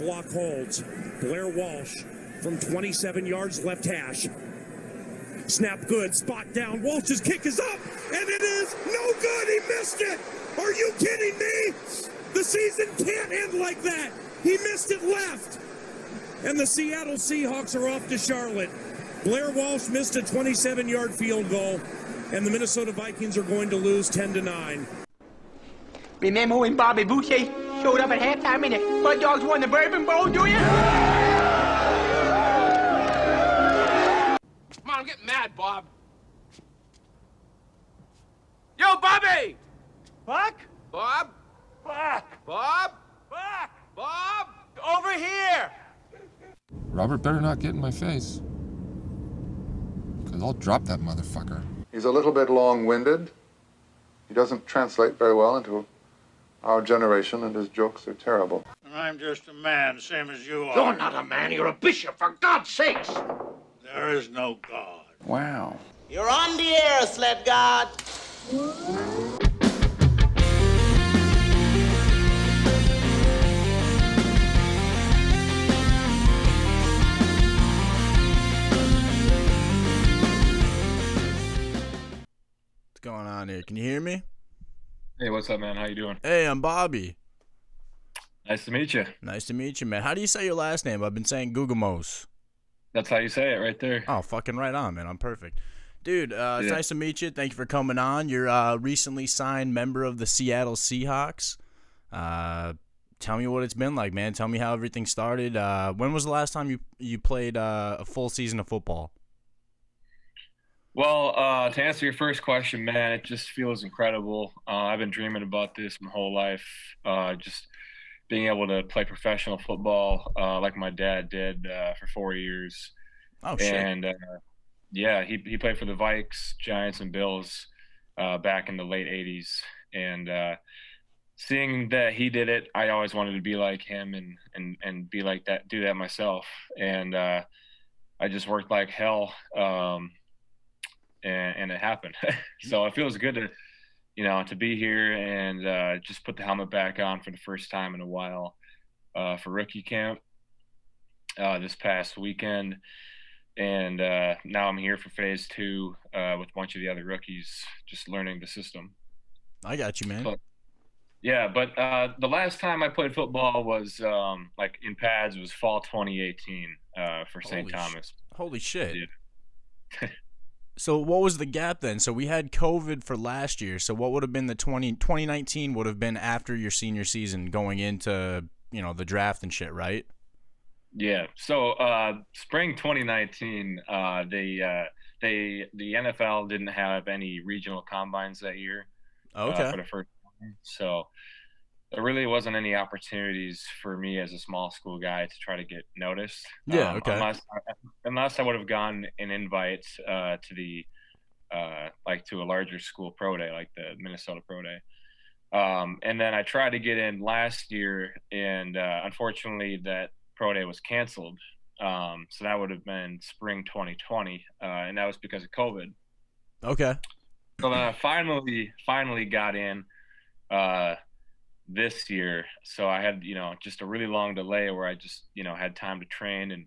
Locke holds. Blair Walsh from 27 yards left hash. Snap good, spot down. Walsh's kick is up, and it is no good. He missed it. Are you kidding me? The season can't end like that. He missed it left. And the Seattle Seahawks are off to Charlotte. Blair Walsh missed a 27 yard field goal, and the Minnesota Vikings are going to lose 10 to 9. Remember when Bobby Boucher showed up at halftime and the Mud Dogs won the Bourbon Bowl, do you? Come on, I'm getting mad, Bob. Yo, Bobby! Fuck? Bob? Fuck! Bob? Fuck! Bob? Over here! Robert better not get in my face. Because I'll drop that motherfucker. He's a little bit long-winded. He doesn't translate very well into our generation, and his jokes are terrible. I'm just a man, same as you are. You're not a man, you're a bishop, for God's sakes! There is no God. Wow. You're on the air, sled god. What's going on here? Can you hear me? Hey, what's up, man? How you doing? Hey, I'm Bobby. Nice to meet you. Nice to meet you, man. How do you say your last name? I've been saying Gugamos. That's how you say it right there. Oh, fucking right on, man. I'm perfect. Dude, uh, it's Yeah. nice to meet you. Thank you for coming on. You're a recently signed member of the Seattle Seahawks. Uh, tell me what it's been like, man. Tell me how everything started. Uh, when was the last time you you played uh, a full season of football? Well, uh, to answer your first question, man, it just feels incredible. Uh, I've been dreaming about this my whole life. Uh, just being able to play professional football uh, like my dad did uh, for four years. Oh shit. And uh, yeah, he he played for the Vikes, Giants, and Bills uh, back in the late '80s. And uh, seeing that he did it, I always wanted to be like him and and and be like that, do that myself. And uh, I just worked like hell, um, and and it happened. so it feels good to you know to be here and uh, just put the helmet back on for the first time in a while uh, for rookie camp uh, this past weekend and uh, now I'm here for phase two uh, with a bunch of the other rookies, just learning the system. I got you, man. But, yeah, but uh, the last time I played football was um, like in pads. It was fall 2018 uh, for St. Holy sh- Thomas. Holy shit. So what was the gap then? So we had COVID for last year. So what would have been the 20, 2019 would have been after your senior season going into, you know, the draft and shit, right? Yeah. So uh, spring 2019, uh, they uh, they the NFL didn't have any regional combines that year. uh, Okay. for the first time. So there really wasn't any opportunities for me as a small school guy to try to get noticed. Yeah, Um, okay. Unless unless I would have gotten an invite uh, to the uh, like to a larger school pro day, like the Minnesota Pro Day. Um, and then I tried to get in last year, and uh, unfortunately, that pro day was canceled. Um, so that would have been spring 2020, uh, and that was because of COVID. Okay. So then I finally, finally got in uh, this year. So I had, you know, just a really long delay where I just, you know, had time to train and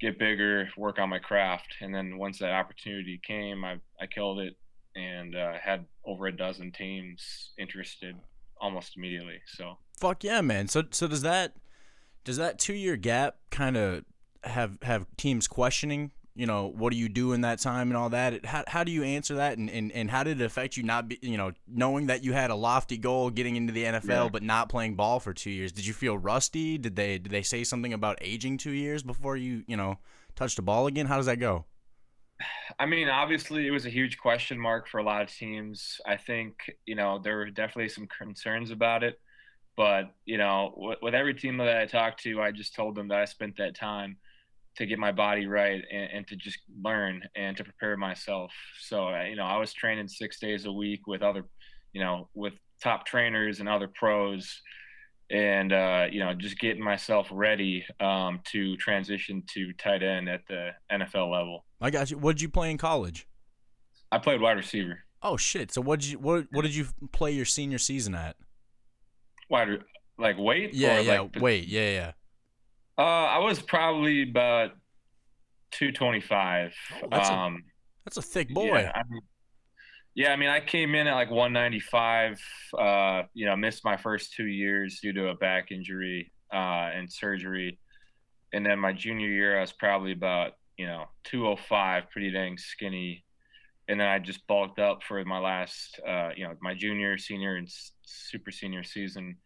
get bigger, work on my craft. And then once that opportunity came, I, I killed it and uh, had over a dozen teams interested almost immediately. So Fuck yeah, man. So so does that does that two year gap kind of have have teams questioning? You know, what do you do in that time and all that? It- How, how do you answer that, and, and, and how did it affect you not be, you know, knowing that you had a lofty goal getting into the NFL Yeah. but not playing ball for two years? Did you feel rusty? Did they did they say something about aging two years before you you know touched the ball again? How does that go? I mean, obviously, it was a huge question mark for a lot of teams. I think, you know, there were definitely some concerns about it. But, you know, with, with every team that I talked to, I just told them that I spent that time to get my body right and, and to just learn and to prepare myself. So, uh, you know, I was training six days a week with other, you know, with top trainers and other pros and uh, you know just getting myself ready um, to transition to tight end at the NFL level. I got you. What did you play in college? I played wide receiver. Oh shit! So what did you what what did you play your senior season at? Wide. Like weight? Yeah, yeah. like, Wait, yeah, yeah. Uh, I was probably about 225. Oh, that's a- um, That's a thick boy. Yeah, I mean, yeah, I mean, I came in at like 195. Uh, you know, missed my first two years due to a back injury uh, and surgery, and then my junior year, I was probably about you know 205, pretty dang skinny, and then I just bulked up for my last, uh, you know, my junior, senior, and super senior season.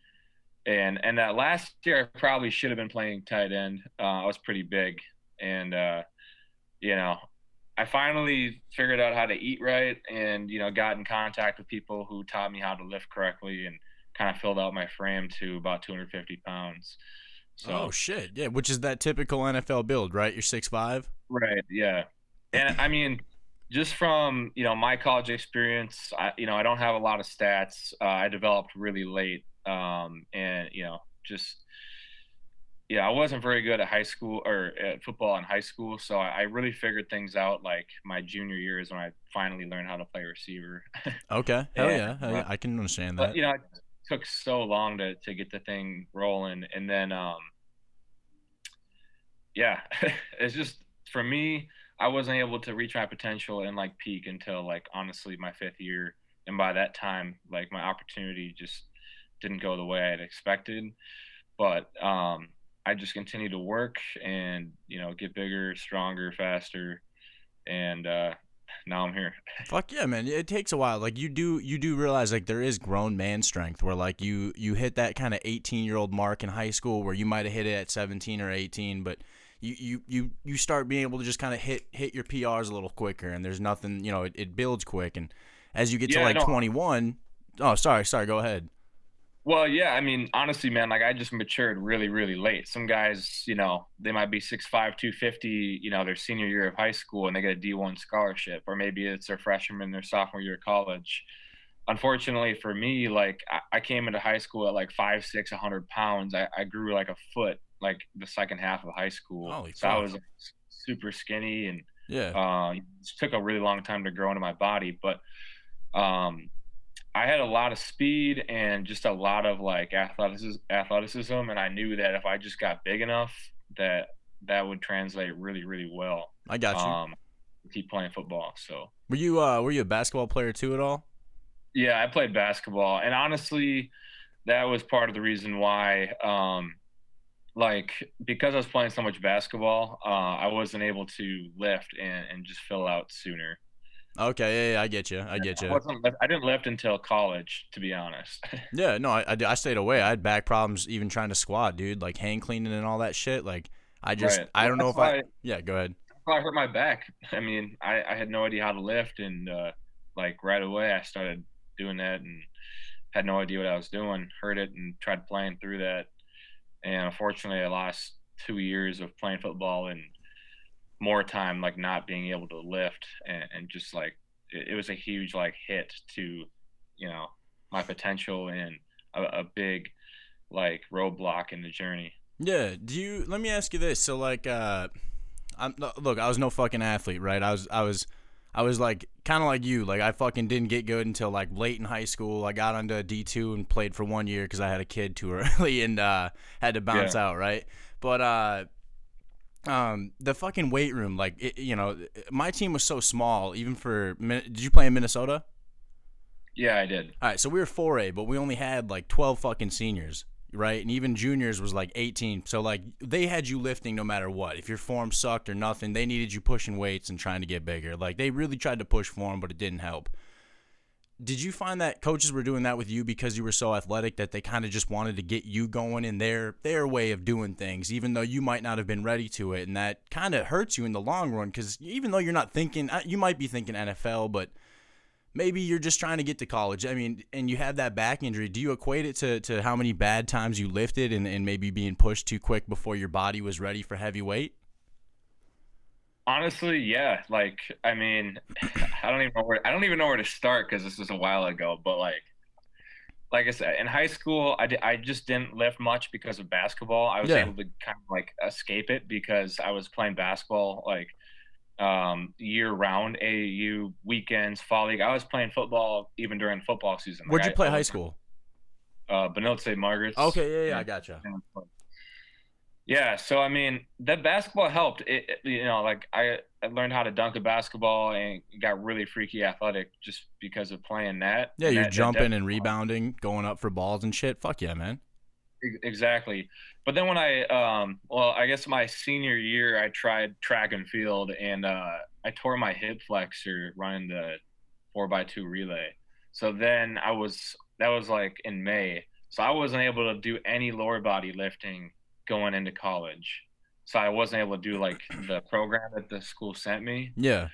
And and that last year, I probably should have been playing tight end. Uh, I was pretty big, and uh, you know, I finally figured out how to eat right and, you know, got in contact with people who taught me how to lift correctly and kind of filled out my frame to about 250 pounds. So, Oh shit, yeah. Which is that typical NFL build, right? You're six five. right. Yeah. And I mean, just from, you know, my college experience, I, you know, I don't have a lot of stats. Uh, I developed really late. Um, and, you know, just, yeah, I wasn't very good at high school or at football in high school, so I, I really figured things out like my junior year is when I finally learned how to play receiver. Okay, hell Yeah. yeah, hell yeah. I can understand that. but you know, it took so long to to get the thing rolling, and then um, yeah, it's just for me, I wasn't able to reach my potential and like peak until like honestly my fifth year, and by that time, like my opportunity just didn't go the way I had expected, but um, I just continued to work and you know get bigger, stronger, faster, and uh, now I'm here. Fuck yeah, man. It takes a while. Like you do you do realize like there is grown man strength where like you you hit that kind of 18-year-old mark in high school where you might have hit it at 17 or 18, but you you you you start being able to just kind of hit hit your PRs a little quicker and there's nothing, you know, it, it builds quick and as you get to like 21, oh, sorry, sorry, go ahead. Well, yeah, I mean, honestly, man, like I just matured really, really late. Some guys, you know, they might be 6'5, 250, you know, their senior year of high school and they get a D1 scholarship, or maybe it's their freshman, their sophomore year of college. Unfortunately for me, like I, I came into high school at like five, six, 100 pounds. I, I grew like a foot like the second half of high school. Holy so I was like, super skinny and Yeah. uh, it took a really long time to grow into my body, but um, I had a lot of speed and just a lot of like athleticism, athleticism, and I knew that if I just got big enough, that that would translate really, really well. I got you. Um, to keep playing football. So were you uh were you a basketball player too at all? yeah, I played basketball, and honestly, that was part of the reason why. Um, like because I was playing so much basketball, uh, I wasn't able to lift and, and just fill out sooner. Okay, yeah, yeah I get you. I get I, you. wasn't, I didn't lift until college, to be honest. Yeah, no, I, I, I stayed away. I had back problems even trying to squat, dude. Like hand cleaning and all that shit. Like I just, Right. I don't know if I. why- Yeah, go ahead. I hurt my back. I mean, I, I had no idea how to lift, and uh, like right away, I started doing that and had no idea what I was doing. Hurt it and tried playing through that, and unfortunately, I lost two years of playing football and more time like not being able to lift, and, and just like it, it was a huge like hit to, you know, my potential and a, a big like roadblock in the journey. Yeah. Do you? Let me ask you this. So like, uh, I'm look. I was no fucking athlete, right? I was, I was, I was like kind of like you. Like I fucking didn't get good until like late in high school. I got onto D two and played for one year because I had a kid too early and uh, had to bounce Yeah. out, right? But uh, um, the fucking weight room, like it, you know, my team was so small. Even for did you play in Minnesota? Yeah, I did. All right, so we were 4A, but we only had like 12 fucking seniors, right? And even juniors was like 18. So like they had you lifting no matter what. If your form sucked or nothing, they needed you pushing weights and trying to get bigger. Like they really tried to push form, but it didn't help. Did you find that coaches were doing that with you because you were so athletic that they kind of just wanted to get you going in their their way of doing things, even though you might not have been ready to it, and that kind of hurts you in the long run because even though you're not thinking, uh, you might be thinking NFL, but maybe you're just trying to get to college. I mean, and you have that back injury. Do you equate it to, to how many bad times you lifted and, and maybe being pushed too quick before your body was ready for heavy weight? Honestly, yeah. Like, I mean, I don't even know where I don't even know where to start because this was a while ago. But like, like I said, in high school, I, di- I just didn't lift much because of basketball. I was Yeah. able to kind of like escape it because I was playing basketball like um, year round, AAU weekends, fall league. I was playing football even during football season. Like, Where'd you I- play I high school? uh, Benilde St. Margaret's. Okay, yeah, yeah, I gotcha. Yeah, so I mean, that basketball helped. It, it- you know, like I, I learned how to dunk a basketball and got really freaky athletic just because of playing that. Yeah, And you're that- that jumping and rebounding, going up for balls and shit. Fuck yeah, man. Ex- Exactly. But then when I, um, well, I guess my senior year, I tried track and field, and uh, I tore my hip flexor running the four by two relay. So then I was, that was like in May. So I wasn't able to do any lower body lifting going into college. So I wasn't able to do like the program that the school sent me Yeah.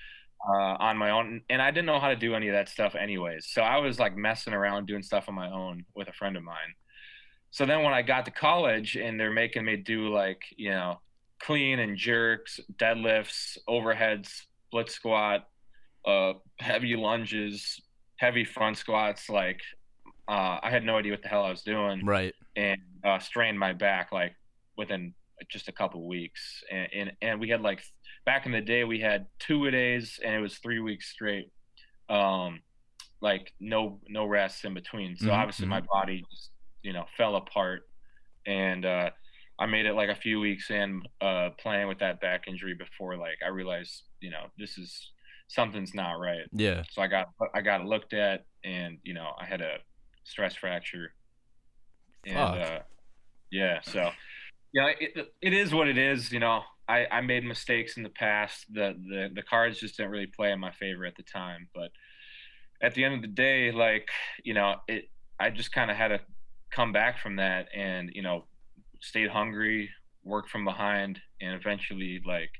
uh, on my own, and I didn't know how to do any of that stuff anyways. So I was like messing around doing stuff on my own with a friend of mine. So then when I got to college and they're making me do like you know clean and jerks, deadlifts, overheads, split squat, uh, heavy lunges, heavy front squats, like uh, I had no idea what the hell I was doing Right. and uh, strained my back like within just a couple weeks. And, and and we had like back in the day we had two a days and it was three weeks straight, um, like no no rest in between. So Mhm, obviously my body just you know fell apart, and uh, I made it like a few weeks in uh, playing with that back injury before like I realized you know this is something's not right. Yeah. So I got I got looked at, and you know I had a stress fracture. And uh, yeah, so yeah, it, it is what it is. You know, I, I made mistakes in the past. The, the the cards just didn't really play in my favor at the time. But at the end of the day, like you know, it I just kind of had to come back from that, and you know, stayed hungry, worked from behind, and eventually, like,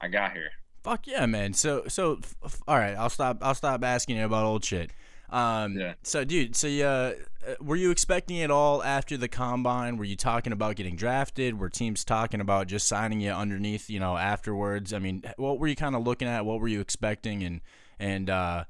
I got here. Fuck yeah, man. So so f- all right, I'll stop I'll stop asking you about old shit. Um Yeah. so dude, so uh, were you expecting it all after the combine? Were you talking about getting drafted? Were teams talking about just signing you underneath, you know, afterwards? I mean, what were you kind of looking at? What were you expecting and and uh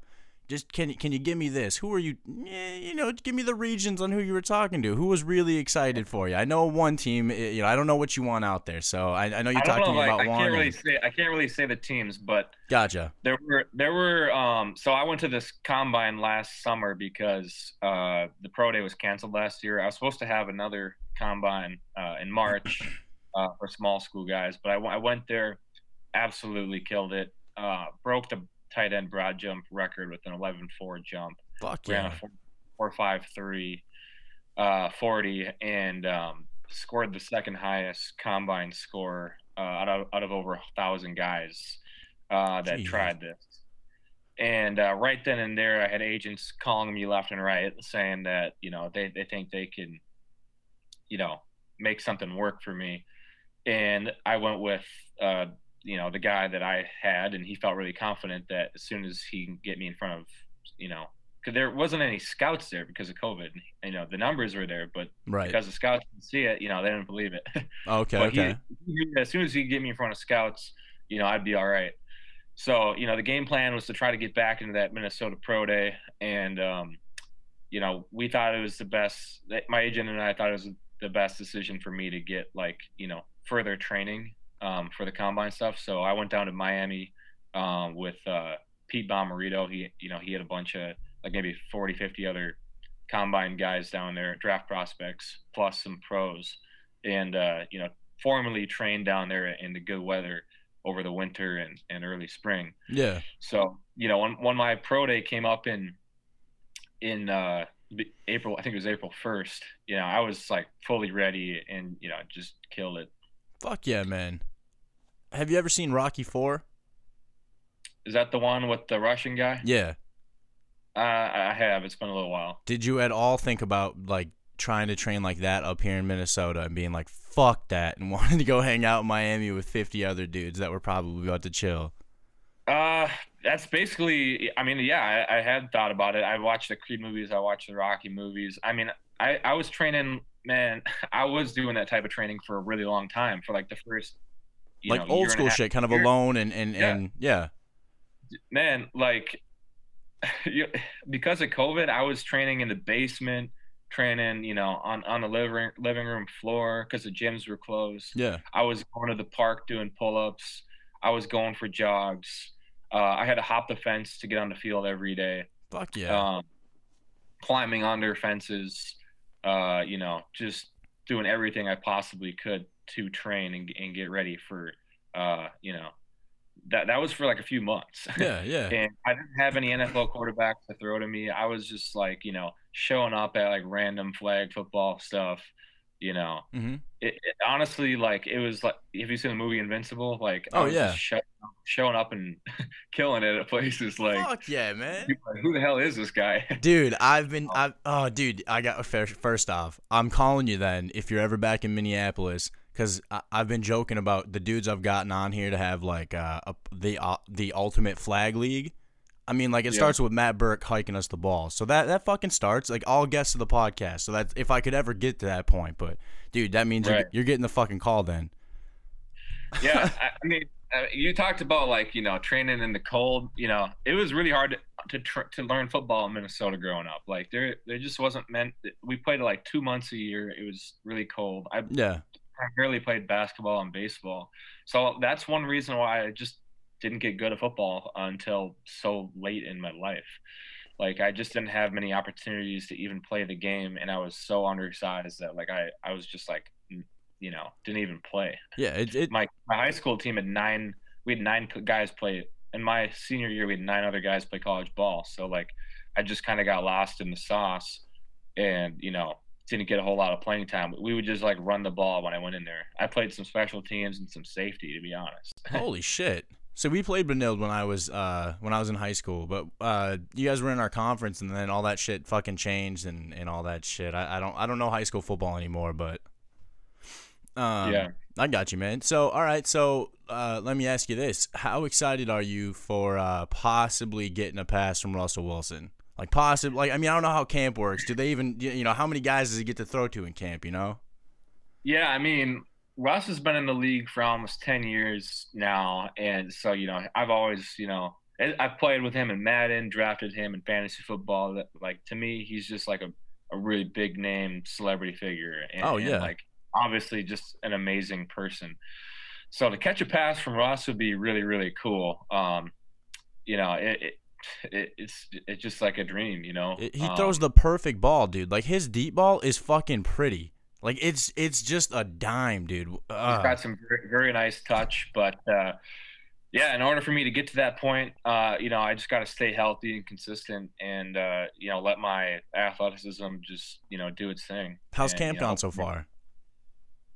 just can you can you give me this? Who are you? eh, You know, give me the regions on who you were talking to. Who was really excited for you? I know one team. eh, You know, I don't know what you want out there. So I, I know you I to know, me like, about I one. can't really and- say I can't really say the teams, but gotcha. there were there were um so I went to this combine last summer because uh the pro day was canceled last year. I was supposed to have another combine uh in March uh for small school guys, but I went there absolutely killed it. Uh broke the tight end broad jump record with an 11-4 jump. Fuck Ran yeah. a 4 5 3 uh 40 and um scored the second highest combine score uh, out of out of over a thousand guys uh, that Jesus. tried this. And uh, right then and there, I had agents calling me left and right saying that you know they, they think they can, you know, make something work for me. And I went with uh, you know the guy that I had, and he felt really confident that as soon as he can get me in front of, you know, because there wasn't any scouts there because of COVID. You know, the numbers were there, but Right. because the scouts didn't see it, you know, they didn't believe it. Okay. But okay. He, he- as soon as he could get me in front of scouts, you know, I'd be all right. So, you know, the game plan was to try to get back into that Minnesota Pro Day, and um, you know, we thought it was the best. My agent and I thought it was the best decision for me to get like, you know, further training um, for the combine stuff. So I went down to Miami um, with uh, Pete Bommarito. He, you know, he had a bunch of like maybe 40, 50 other combine guys down there, draft prospects, plus some pros, and uh, you know, formally trained down there in the good weather over the winter and, and early spring. Yeah. So you know, when when my pro day came up in in uh, April, I think it was April first. You know, I was like fully ready and you know just killed it. Fuck yeah, man. Have you ever seen Rocky Four? Is that the one with the Russian guy? Yeah. Uh, I have. It's been a little while. Did you at all think about like trying to train like that up here in Minnesota and being like, fuck that, and wanting to go hang out in Miami with 50 other dudes that were probably about to chill? Uh, that's basically. I mean, yeah, I, I had thought about it. I watched the Creed movies. I watched the Rocky movies. I mean, I I was training. Man, I was doing that type of training for a really long time. For like the first, like know, old school shit, kind of year. alone and and Yeah. and yeah. man, like you, because of COVID, I was training in the basement, training, you know, on on the living living room floor because the gyms were closed. Yeah. I was going to the park doing pull ups. I was going for jogs. Uh, I had to hop the fence to get on the field every day. Fuck yeah. Um, climbing under fences. uh, you know, just doing everything I possibly could to train and, and get ready for, uh, you know, that that was for like a few months. Yeah, yeah. and I didn't have any NFL quarterbacks to throw to me. I was just like, you know, showing up at like random flag football stuff. You know, mm-hmm. it, it, honestly like it was like if you seen the movie Invincible, like oh I was yeah, just show, showing up and killing it at places like. Fuck yeah, man! Like, Who the hell is this guy? dude, I've been, I oh, dude, I got first off, I'm calling you then if you're ever back in Minneapolis because I've been joking about the dudes I've gotten on here to have like uh, a, the uh, the ultimate flag league. I mean, like it yeah. starts with Matt Burke hiking us the ball, so that that fucking starts like all guests of the podcast. So that's if I could ever get to that point, but dude, that means right. you're, you're, getting the fucking call then. Yeah, I mean, uh, you talked about like you know training in the cold. You know, it was really hard to to, tr- to learn football in Minnesota growing up. Like there there just wasn't meant. We played like two months a year. It was really cold. I yeah primarily played basketball and baseball. So that's one reason why I just didn't get good at football until so late in my life. Like I just didn't have many opportunities to even play the game, and I was so undersized that like I I was just like you know didn't even play. Yeah, it, it my my high school team had nine. We had nine guys play. In my senior year, we had nine other guys play college ball. So like I just kind of got lost in the sauce, and you know didn't get a whole lot of playing time. We would just like run the ball when I went in there. I played some special teams and some safety, to be honest. Holy shit! So we played Benilde when I was uh, when I was in high school, but uh, you guys were in our conference, and then all that shit fucking changed and, and all that shit. I, I don't I don't know high school football anymore, but um, yeah, I got you, man. So all right, so uh, let me ask you this: How excited are you for uh, possibly getting a pass from Russell Wilson? Like possibly, like I mean, I don't know how camp works. Do they even, you know, how many guys does he get to throw to in camp? You know? Yeah, I mean, Russ has been in the league for almost ten years now, and so you know, I've always, you know, I've played with him in Madden, drafted him in fantasy football. That like to me, he's just like a, a really big name celebrity figure. And, oh yeah, and, like obviously just an amazing person. So to catch a pass from Russ would be really really cool. Um, you know, it, it it, it's it's just like a dream, you know. He um, throws the perfect ball, dude. Like his deep ball is fucking pretty. Like it's it's just a dime, dude. Uh. He's got some very, very nice touch, but uh, yeah, in order for me to get to that point, uh, you know, I just got to stay healthy and consistent, and uh, you know, let my athleticism just you know do its thing. How's and, camp you know, gone so far?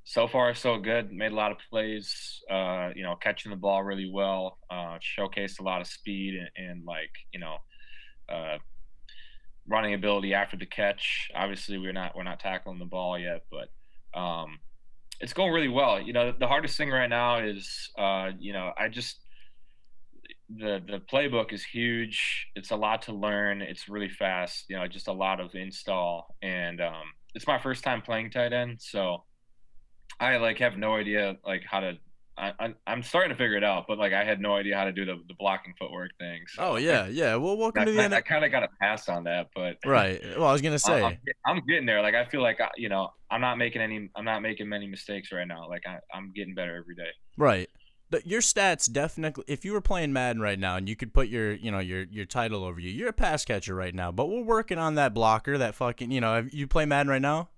So far so good. Made a lot of plays. Uh, you know, catching the ball really well. Uh, showcased a lot of speed and, and like you know, uh, running ability after the catch. Obviously, we're not we're not tackling the ball yet, but um, it's going really well. You know, the hardest thing right now is uh, you know I just the the playbook is huge. It's a lot to learn. It's really fast. You know, just a lot of install, and um, it's my first time playing tight end, so I like have no idea like how to. I, I'm starting to figure it out, but like I had no idea how to do the, the blocking footwork things. So. Oh yeah, yeah. Well, welcome I, to the end. I kind of got a pass on that, but right. Well, I was gonna say I'm, I'm, getting there. Like I feel like I, you know I'm not making any. I'm not making many mistakes right now. Like I, I'm getting better every day. Right. But your stats definitely. If you were playing Madden right now and you could put your, you know, your your title over you, you're a pass catcher right now. But we're working on that blocker. That fucking, you know, you play Madden right now.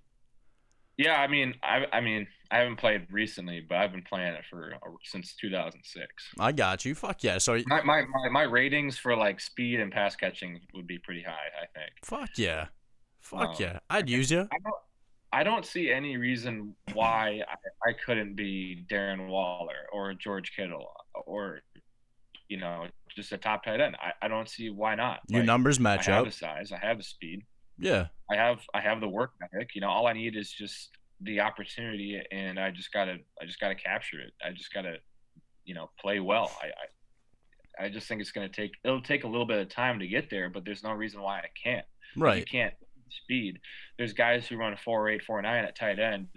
Yeah, I mean, I, I mean, I haven't played recently, but I've been playing it for uh, since 2006. I got you. Fuck yeah. So my, my, my, my ratings for like speed and pass catching would be pretty high. I think. Fuck yeah. Fuck um, yeah. I'd use you. I don't, I don't see any reason why I, I couldn't be Darren Waller or George Kittle or, you know, just a top tight end. I, I don't see why not. Your like, numbers match I up. have the size. I have the speed. Yeah. I have I have the work ethic. You know, all I need is just the opportunity, and I just gotta I just gotta capture it. I just gotta you know play well. I I, I just think it's gonna take it'll take a little bit of time to get there, but there's no reason why I can't. Right. You can't speed. There's guys who run four eight four nine at tight end.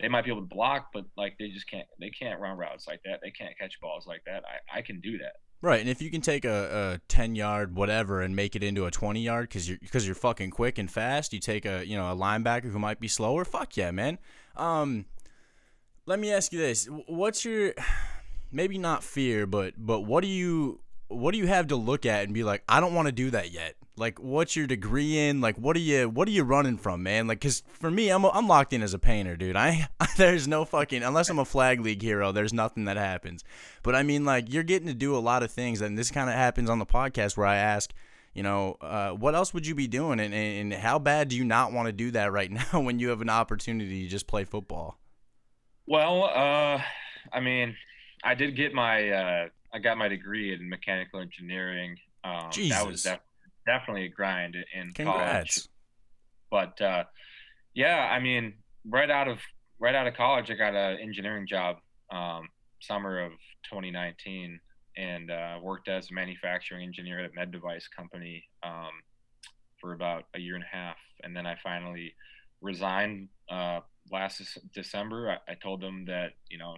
They might be able to block, but like they just can't. They can't run routes like that. They can't catch balls like that. I I can do that. Right, and if you can take a, a ten yard whatever and make it into a twenty yard because you're because you're fucking quick and fast, you take a you know a linebacker who might be slower. Fuck yeah, man. Um, let me ask you this: What's your maybe not fear, but but what do you what do you have to look at and be like, I don't want to do that yet? Like, what's your degree in? Like, what are you what are you running from, man? Like, cause for me, I'm I'm locked in as a painter, dude. I there's no fucking unless I'm a flag league hero, there's nothing that happens. But I mean, like, you're getting to do a lot of things, and this kind of happens on the podcast where I ask. You know, uh, what else would you be doing, and, and how bad do you not want to do that right now when you have an opportunity to just play football? Well, uh, I mean, I did get my uh, I got my degree in mechanical engineering. Um, that was def- definitely a grind in college. But uh, yeah, I mean, right out of right out of college, I got an engineering job um, summer of 2019, and uh, worked as a manufacturing engineer at a med device company um, for about a year and a half, and then I finally resigned uh, last December. I, I told them that you know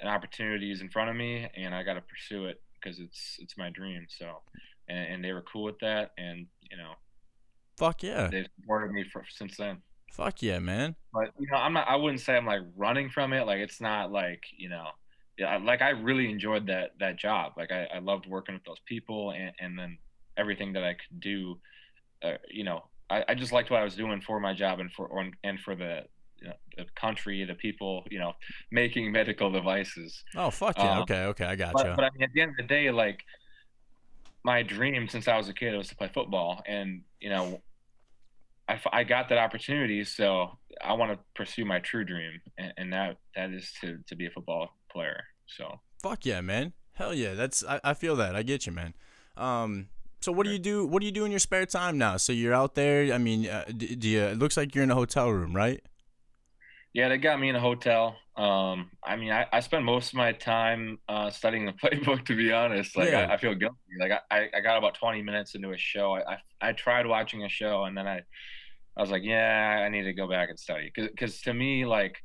an opportunity is in front of me, and I got to pursue it because it's it's my dream. So, and, and they were cool with that, and you know Fuck yeah. they've supported me for since then. Fuck yeah, man. But you know, I'm not. I wouldn't say I'm like running from it. Like it's not like you know, yeah. Like I really enjoyed that that job. Like I, I loved working with those people, and and then everything that I could do. Uh, you know, I, I just liked what I was doing for my job and for and for the you know, the country, the people. You know, making medical devices. Oh fuck yeah. Um, okay, okay, I gotcha. But, but I mean, at the end of the day, like my dream since I was a kid was to play football, and you know, I, I got that opportunity, so I want to pursue my true dream, and, and that that is to to be a football player. So Fuck yeah, man. Hell yeah. That's I, I feel that. I get you, man. Um so what do you do what do you do in your spare time now? So you're out there, I mean, uh, d- do you it looks like you're in a hotel room, right? Yeah, they got me in a hotel. Um, I mean, I, I spend most of my time uh, studying the playbook. To be honest, like Yeah. I, I feel guilty. Like I, I got about 20 minutes into a show. I, I I tried watching a show, and then I I was like, yeah, I need to go back and study. Because to me, like,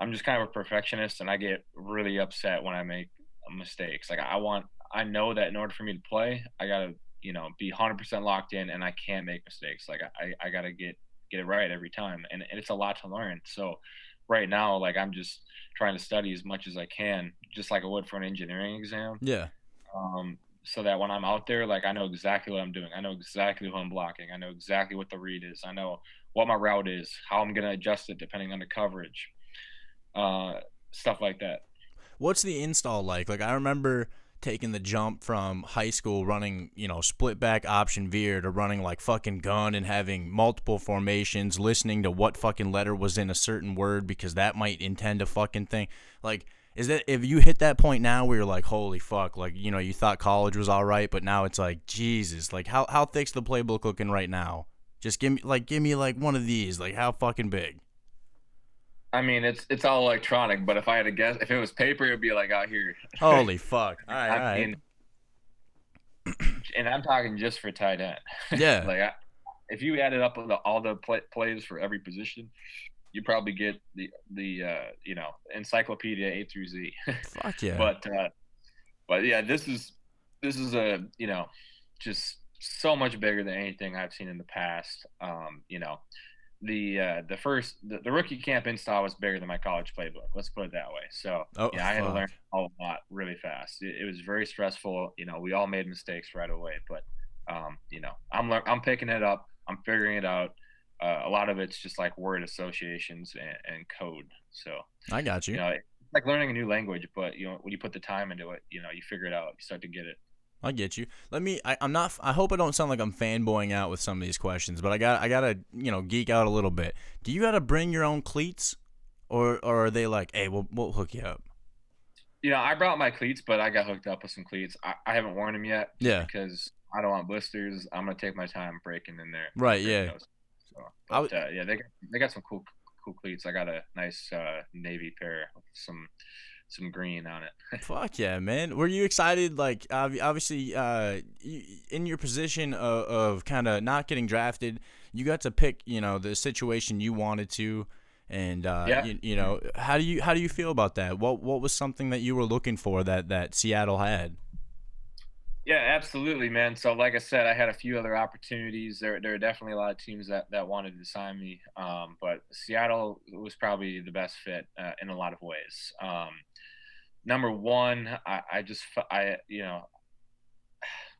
I'm just kind of a perfectionist and I get really upset when I make mistakes. Like, I want, I know that in order for me to play, I gotta, you know, be 100% locked in and I can't make mistakes. Like, I, I gotta get, get it right every time. And, and it's a lot to learn. So right now, like, I'm just trying to study as much as I can, just like I would for an engineering exam Yeah. um, so that when I'm out there, like I know exactly what I'm doing. I know exactly who I'm blocking. I know exactly what the read is. I know what my route is, how I'm gonna adjust it depending on the coverage, uh, stuff like that. What's the install like? Like I remember taking the jump from high school running, you know, split back option veer to running like fucking gun and having multiple formations, listening to what fucking letter was in a certain word because that might intend a fucking thing. Like is that if you hit that point now where you're like, holy fuck, like, you know, you thought college was all right, but now it's like, Jesus, like how how thick's the playbook looking right now? Just give me like give me like one of these. Like how fucking big? I mean, it's it's all electronic, but if I had to guess, if it was paper, it'd be like out here. Holy fuck. All right, all right. mean, and I'm talking just for tight end. Yeah. like I, if you added up all the, all the play, plays for every position, you probably get the the uh, you know encyclopedia A through Z. Fuck yeah. But uh, but yeah, this is this is a you know just so much bigger than anything I've seen in the past. Um, you know, the uh, the first the, the rookie camp install was bigger than my college playbook. Let's put it that way. So Oh, yeah, I had to learn a lot really fast. It, it was very stressful. You know, we all made mistakes right away, but um, you know, I'm I'm picking it up. I'm figuring it out. Uh, a lot of it's just like word associations and, and code. So I got you. you know, it's like learning a new language, but you know, when you put the time into it, you know, you figure it out. You start to get it. I get you. Let me. I, I'm not. I hope I don't sound like I'm fanboying out with some of these questions, but I got. I gotta. You know, geek out a little bit. Do you gotta bring your own cleats, or or are they like, hey, we'll we'll hook you up? You know, I brought my cleats, but I got hooked up with some cleats. I, I haven't worn them yet. Yeah. Because I don't want blisters. I'm gonna take my time breaking in there. Right, yeah. those. So, I but, uh, yeah, they got, they got some cool cool cleats. I got a nice uh, navy pair with some some green on it. Fuck yeah, man. Were you excited? Like, obviously, uh, in your position of, of kind of not getting drafted, you got to pick, you know, the situation you wanted to, and uh, Yeah. you, you know, how do you how do you feel about that? What what was something that you were looking for that that Seattle had? Yeah, absolutely, man. So, like I said, I had a few other opportunities. There, there are definitely a lot of teams that, that wanted to sign me, um, but Seattle was probably the best fit uh, in a lot of ways. Um, number one, I, I just, I, you know,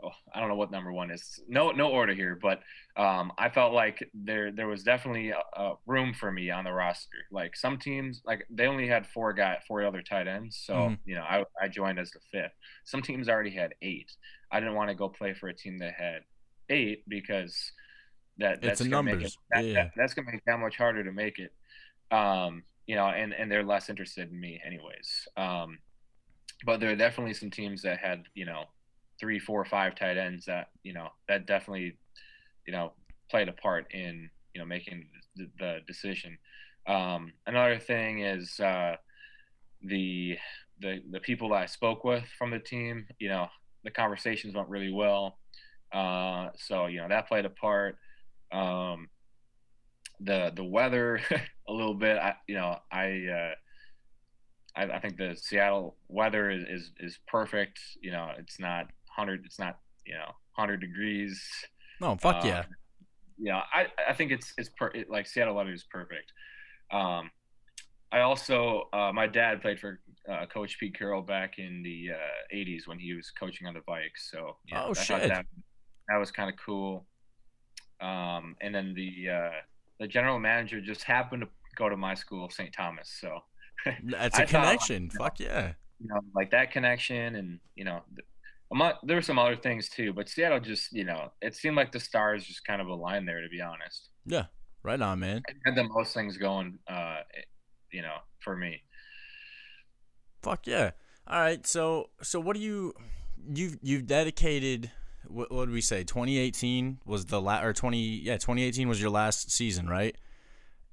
oh, I don't know what number one is. No, no order here, but um, I felt like there there was definitely a, a room for me on the roster. Like some teams, like they only had four guy, four other tight ends, so Mhm. you know I I joined as the fifth. Some teams already had eight. I didn't want to go play for a team that had eight because that that's a gonna make it, that, yeah. that- that's gonna make that much harder to make it. Um, you know, and and they're less interested in me, anyways. Um, but there are definitely some teams that had you know three, four, five tight ends that you know that definitely you know played a part in you know making the, the decision. Um, another thing is uh, the the the people that I spoke with from the team. You know, the conversations went really well. Uh, so you know that played a part. Um, the the weather a little bit. I you know I. Uh, I, I think the Seattle weather is, is, is perfect. You know, it's not hundred. It's not you know hundred degrees. No, fuck Uh, yeah. You know, I, I think it's it's per, it, like Seattle weather is perfect. Um, I also uh, my dad played for uh, Coach Pete Carroll back in the uh, '80s when he was coaching on the Vikes. So know, Oh, I shit. that that was kind of cool. Um, and then the uh, the general manager just happened to go to my school, St. Thomas. So That's I a thought, connection. you know, Fuck yeah. you know, like that connection, and you know, among, there were some other things too. But Seattle just, you know, it seemed like the stars just kind of aligned there. To be honest, Yeah. Right on, man. it had the most things going, uh, you know, for me. Fuck yeah. All right. So so what do you you've you've dedicated what, what did we say 2018 was the last or 20 yeah 2018 was your last season right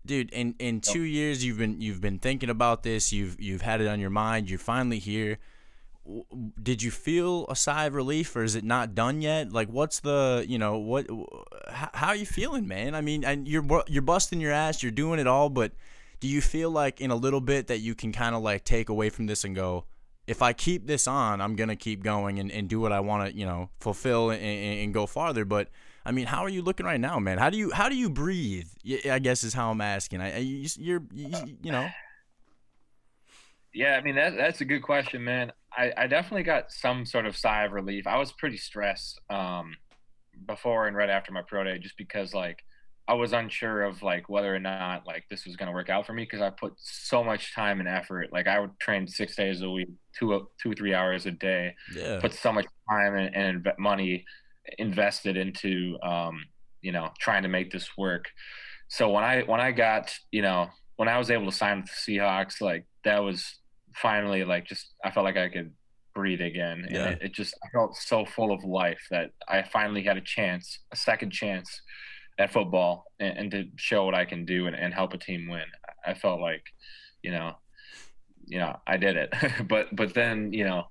dude in in two years you've been you've been thinking about this you've you've had it on your mind you're finally here. Did you feel a sigh of relief or is it not done yet? Like what's the you know what how, how are you feeling man? I mean and you're you're busting your ass you're doing it all but do you feel like in a little bit that you can kind of like take away from this and go if i keep this on i'm gonna keep going and, and do what i want to you know fulfill and, and go farther but i mean how are you looking right now man how do you how do you breathe I guess is how i'm asking i, you, you're you, you know Yeah, I mean that that's a good question, man. I, I definitely got some sort of sigh of relief. I was pretty stressed um, before and right after my pro day, just because like I was unsure of like whether or not like this was gonna work out for me because I put so much time and effort. Like I would train six days a week, two two three hours a day. yeah Put so much time and, and money invested into um, you know trying to make this work. So when I when I got you know when I was able to sign with the Seahawks, like that was finally like just I felt like I could breathe again, and Yeah. it, it just I felt so full of life that I finally had a chance, a second chance at football, and, and to show what I can do and, and help a team win. I felt like, you know, you know I did it, but but then you know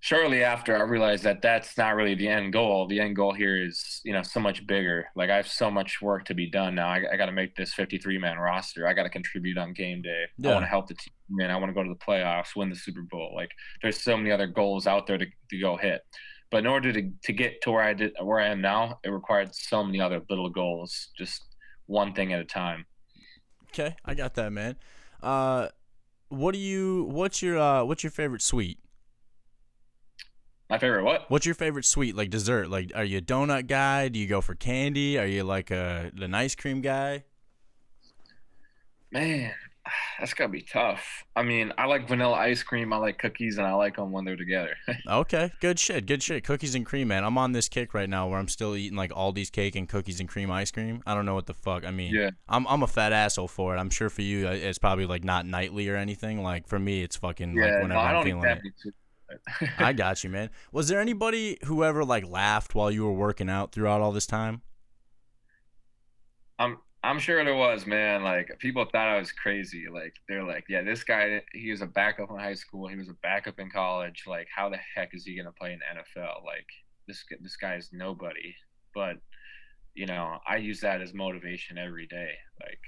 shortly after I realized that that's not really the end goal. The end goal here is, you know, so much bigger. Like I have so much work to be done now. I, I got to make this 53 man roster. I got to contribute on game day. I want to help the team win. I want to go to the playoffs, win the Super Bowl. Like there's so many other goals out there to, to go hit. But in order to, to get to where I did, where I am now, it required so many other little goals, just one thing at a time. okay i got that man uh what do you what's your uh what's your favorite sweet My favorite what? What's your favorite sweet, like dessert? Like, are you a donut guy? Do you go for candy? Are you like a an ice cream guy? Man, that's gotta be tough. I mean, I like vanilla ice cream. I like cookies, and I like them when they're together. Okay, good shit, good shit. Cookies and cream, man. I'm on this kick right now where I'm still eating like Aldi's cake and cookies and cream ice cream. I don't know what the fuck. I mean, Yeah. I'm I'm a fat asshole for it. I'm sure for you, uh, it's probably like not nightly or anything. Like for me, it's fucking like whenever no, I'm feeling that it. too. I got you, man. Was there anybody who ever like laughed while you were working out throughout all this time? I'm I'm sure there was, man. Like people thought I was crazy. Like they're like, yeah, this guy, he was a backup in high school. He was a backup in college. Like, how the heck is he gonna play in the NFL? Like this this guy is nobody. But you know, I use that as motivation every day. Like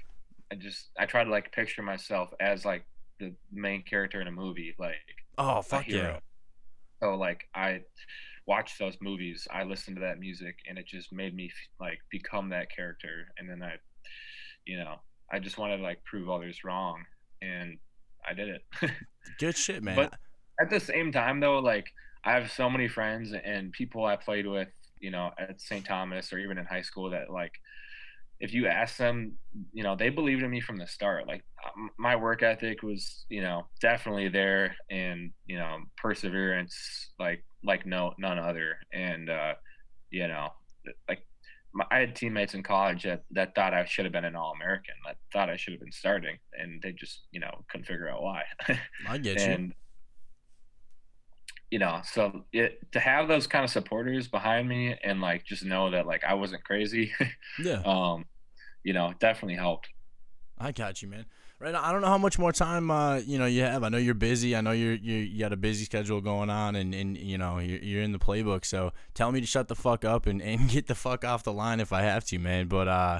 I just I try to like picture myself as like the main character in a movie. Like Oh fuck yeah! So like I watched those movies, I listened to that music, and it just made me like become that character. And then I, you know, I just wanted to like prove others wrong, and I did it. Good shit, man. But at the same time, though, like I have so many friends and people I played with, you know, at St. Thomas or even in high school that like, if you ask them, you know, they believed in me from the start. Like my work ethic was, you know, definitely there, and you know, perseverance, like like no none other. And uh, you know, like my, I had teammates in college that, that thought I should have been an All American. That thought I should have been starting, and they just you know couldn't figure out why. I get and, you. You know, so it, to have those kind of supporters behind me and like just know that like I wasn't crazy. Yeah. um, you know, definitely helped. I got you, man. Right. I don't know how much more time uh, you know you have. I know you're busy. I know you're, you're you got a busy schedule going on, and, and you know you're, you're in the playbook. So tell me to shut the fuck up and, and get the fuck off the line if I have to, man. But uh,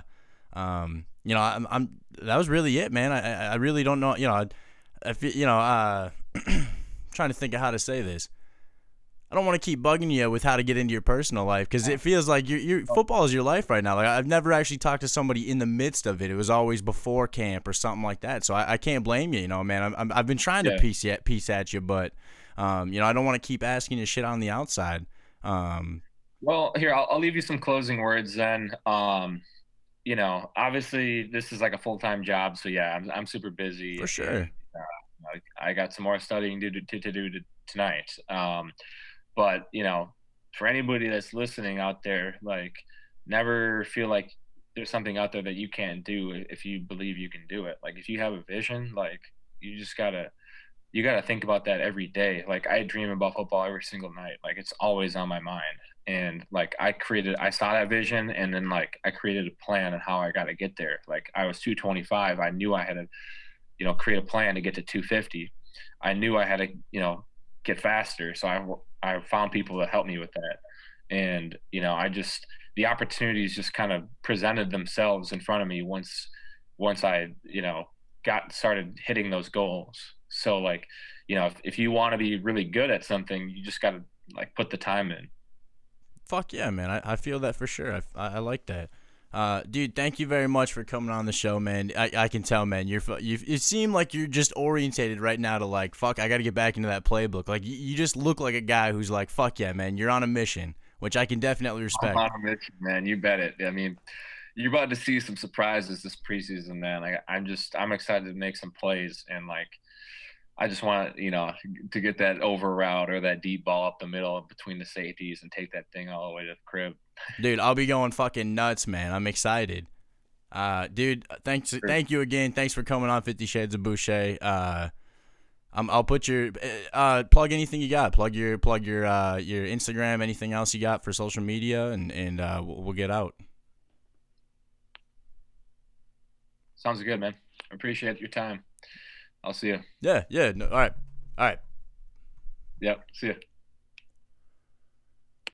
um, you know, I'm, I'm that was really it, man. I I really don't know. You know, I, I you know, uh, trying to think of how to say this. I don't want to keep bugging you with how to get into your personal life because it feels like your your football is your life right now. Like I've never actually talked to somebody in the midst of it. It was always before camp or something like that. So I, I can't blame you. You know, man. I'm, i have been trying to piece at piece at you, but um, you know, I don't want to keep asking you shit on the outside. Um, Well, here I'll, I'll leave you some closing words then. Um, you know, obviously this is like a full time job, so yeah, I'm I'm super busy. For sure. and, uh, I, got some more studying to do to, to do to, tonight. Um, but you know, for anybody that's listening out there, like, never feel like there's something out there that you can't do if you believe you can do it. Like, if you have a vision, like, you just gotta you got to think about that every day. Like I dream about football every single night. Like it's always on my mind. And like I created, I saw that vision, and then like I created a plan on how I got to get there. Like I was 225. I knew I had to, you know, create a plan to get to 250. I knew I had to, you know, get faster. So I I found people that helped me with that. And you know, I just the opportunities just kind of presented themselves in front of me once once I you know got started hitting those goals. So like, you know, if, if you want to be really good at something, you just got to like put the time in. fuck yeah, man. I, I feel that for sure. I, I, I like that. Uh, dude, thank you very much for coming on the show, man. I, I can tell, man. You're you. You seem like you're just orientated right now to like, fuck. I got to get back into that playbook. Like, you, you just look like a guy who's like, fuck yeah, man. You're on a mission, which I can definitely respect. I'm on a mission, man. You bet it. I mean, you're about to see some surprises this preseason, man. Like, I'm just, I'm excited to make some plays and like, I just want you know to get that over route or that deep ball up the middle between the safeties and take that thing all the way to the crib. Dude, I'll be going fucking nuts, man. I'm excited. Uh, dude, thanks, thank you again. Thanks for coming on Fifty Shades of Boucher. Uh, I'm, I'll put your uh, plug anything you got. Plug your plug your uh, your Instagram. Anything else you got for social media, and and uh, we'll, we'll get out. Sounds good, man. Appreciate your time. I'll see you. Yeah, yeah. No, all right, all right. Yep. See you.